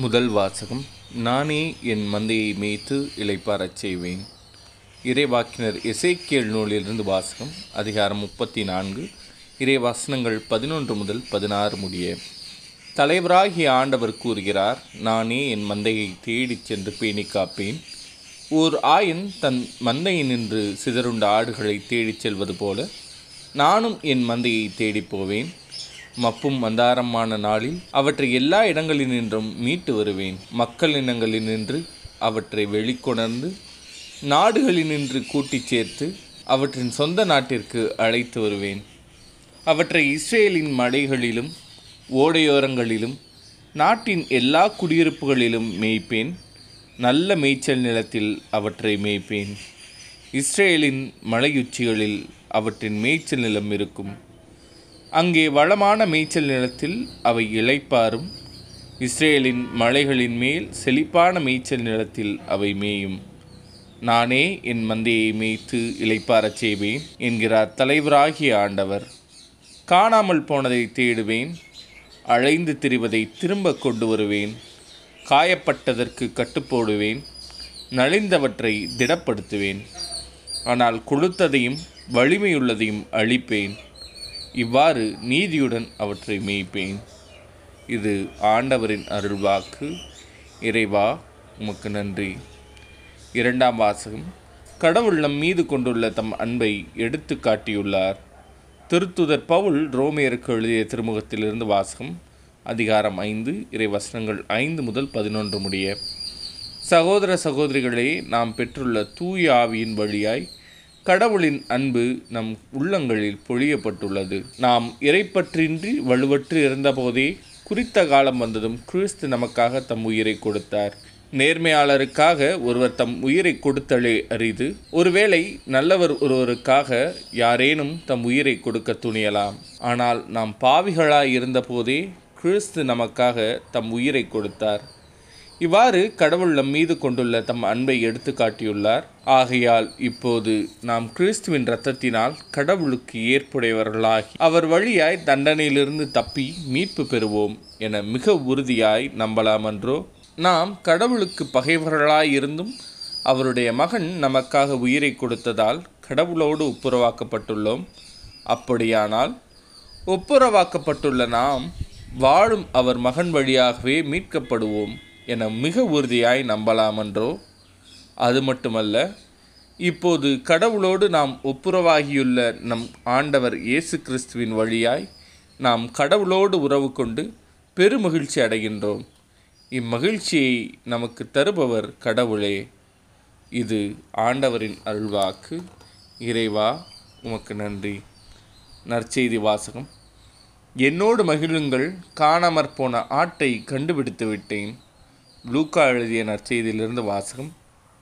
முதல் வாசகம் நானே என் மந்தையை மேய்த்து இளைப்பாரச் செய்வேன். இறைவாக்கினர் எசேக்கியேல் நூலிலிருந்து வாசகம் அதிகாரம் முப்பத்தி நான்கு இறைவாசனங்கள் பதினொன்று முதல் பதினாறு முடிய. தலைவராகிய ஆண்டவர் கூறுகிறார் நானே என் மந்தையை தேடிச் சென்று பேணி காப்பேன். ஓர் ஆயன் தன் மந்தையை நின்று சிதறுண்ட ஆடுகளை தேடிச் செல்வது போல நானும் என் மந்தையை தேடிப் போவேன். மப்பும் மந்தாரமான நாளில் அவற்றை எல்லா இடங்களினின்றும் மீட்டு வருவேன். மக்கள் இனங்களினின்று அவற்றை வெளிக்கொணர்ந்து நாடுகளினின்று கூட்டிச் சேர்த்து அவற்றின் சொந்த நாட்டிற்கு அழைத்து வருவேன். அவற்றை இஸ்ரேலின் மலைகளிலும் ஓடையோரங்களிலும் நாட்டின் எல்லா குடியிருப்புகளிலும் மேய்ப்பேன். நல்ல மேய்ச்சல் நிலத்தில் அவற்றை மேய்ப்பேன். இஸ்ரேலின் மலையுச்சிகளில் அவற்றின் மேய்ச்சல் நிலம் இருக்கும். அங்கே வளமான மேய்ச்சல் நிலத்தில் அவை இளைப்பாரும் இஸ்ரேலின் மலைகளின் மேல் செழிப்பான மேய்ச்சல் நிலத்தில் அவை மேயும். நானே என் மந்தையை மேய்த்து இளைப்பாரச் செய்வேன் என்கிறார் தலைவராகிய ஆண்டவர். காணாமல் போனதை தேடுவேன் அழைந்து திரிவதை திரும்ப கொண்டு வருவேன். காயப்பட்டதற்கு கட்டுப்போடுவேன் நலிந்தவற்றை திடப்படுத்துவேன். ஆனால் கொழுத்ததையும் வலிமையுள்ளதையும் அழிப்பேன். இவ்வாறு நீதியுடன் அவற்றை மேய்ப்பேன். இது ஆண்டவரின் அருள்வாக்கு. இறைவா உமக்கு நன்றி. இரண்டாம் வாசகம். கடவுள் நம் மீது கொண்டுள்ள தம் அன்பை எடுத்து காட்டியுள்ளார். திருத்துதர் பவுல் ரோமியருக்கு எழுதிய திருமுகத்திலிருந்து வாசகம் அதிகாரம் ஐந்து இறை வசனங்கள் ஐந்து முதல் பதினொன்று முடிய. சகோதர சகோதரிகளே நாம் பெற்றுள்ள தூய ஆவியின் வழியாய் கடவுளின் அன்பு நம் உள்ளங்களில் பொழியப்பட்டுள்ளது. நாம் இறைப்பற்றின்றி வலுவற்று இருந்தபோதே குறித்த காலம் வந்ததும் கிறிஸ்து நமக்காக தம் உயிரை கொடுத்தார். நேர்மையாளருக்காக ஒருவர் தம் உயிரை கொடுத்தலே அரிது. ஒருவேளை நல்லவர் ஒருவருக்காக யாரேனும் தம் உயிரை கொடுக்க துணியலாம். ஆனால் நாம் பாவிகளாய் இருந்தபோதே கிறிஸ்து நமக்காக தம் உயிரை கொடுத்தார். இவ்வாறு கடவுள் நம் மீது கொண்டுள்ள தம் அன்பை எடுத்து காட்டியுள்ளார். ஆகையால் இப்போது நாம் கிறிஸ்துவின் இரத்தத்தினால் கடவுளுக்கு ஏற்புடையவர்களாகி அவர் வழியாய் தண்டனையிலிருந்து தப்பி மீட்பு பெறுவோம் என மிக உறுதியாய் நம்பலாமன்றோ? நாம் கடவுளுக்கு பகைவர்களாய் இருந்தும் அவருடைய மகன் நமக்காக உயிரை கொடுத்ததால் கடவுளோடு ஒப்புரவாக்கப்பட்டுள்ளோம். அப்படியானால் ஒப்புரவாக்கப்பட்டுள்ள நாம் வாழும் அவர் மகன் வழியாகவே மீட்கப்படுவோம். என மிக உறுதியாய் நம்பலாமன்றோ? அது மட்டுமல்ல இப்போது கடவுளோடு நாம் ஒப்புரவாகியுள்ள நம் ஆண்டவர் இயேசு கிறிஸ்துவின் வழியாய் நாம் கடவுளோடு உறவு கொண்டு பெருமகிழ்ச்சி அடைகின்றோம். இம்மகிழ்ச்சியை நமக்கு தருபவர் கடவுளே. இது ஆண்டவரின் அருள்வாக்கு. இறைவா உமக்கு நன்றி. நற்செய்தி வாசகம். என்னோடு மகிழுங்கள் காணாமற் போன ஆட்டை கண்டுபிடித்து விட்டேன் லூக்கா எழுதிய நற்செய்தியிலிருந்து வாசகம்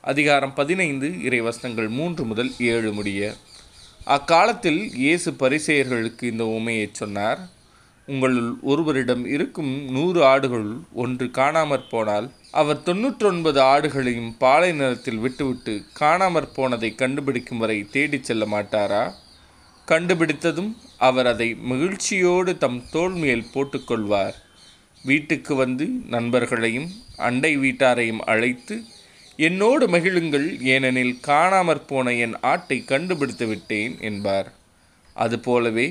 அதிகாரம் பதினைந்து இறைவசனங்கள் மூன்று முதல் ஏழு முடிய. அக்காலத்தில் இயேசு பரிசெயர்களுக்கு இந்த உமையைச் சொன்னார் உங்களுள் ஒருவரிடம் இருக்கும் நூறு ஆடுகள் ஒன்று காணாமற் போனால் அவர் தொன்னூற்றொன்பது ஆடுகளையும் பாலை நிறத்தில் விட்டுவிட்டு காணாமற் போனதை கண்டுபிடிக்கும் வரை தேடிச் செல்ல மாட்டாரா? கண்டுபிடித்ததும் அவர் அதை மகிழ்ச்சியோடு தம் தோல்மையில் மேல் போட்டுக்கொள்வார் வீட்டுக்கு வந்து நண்பர்களையும் அண்டை வீட்டாரையும் அழைத்து என்னோடு மகிழுங்கள் ஏனெனில் காணாமற் போன என் ஆட்டை கண்டுபிடித்து விட்டேன் என்பார். அதுபோலவே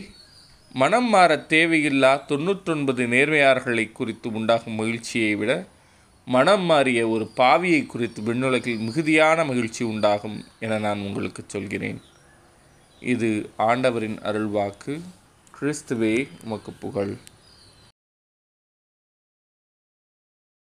மனம் மாற தேவையில்லா தொண்ணூற்றொன்பது நேர்மையார்களை குறித்து உண்டாகும் மகிழ்ச்சியை விட மனம் மாறிய ஒரு பாவியை குறித்து விண்ணுலகில் மிகுதியான மகிழ்ச்சி உண்டாகும் என நான் உங்களுக்கு சொல்கிறேன். இது ஆண்டவரின் அருள்வாக்கு. கிறிஸ்துவே உமக்கு புகழ்.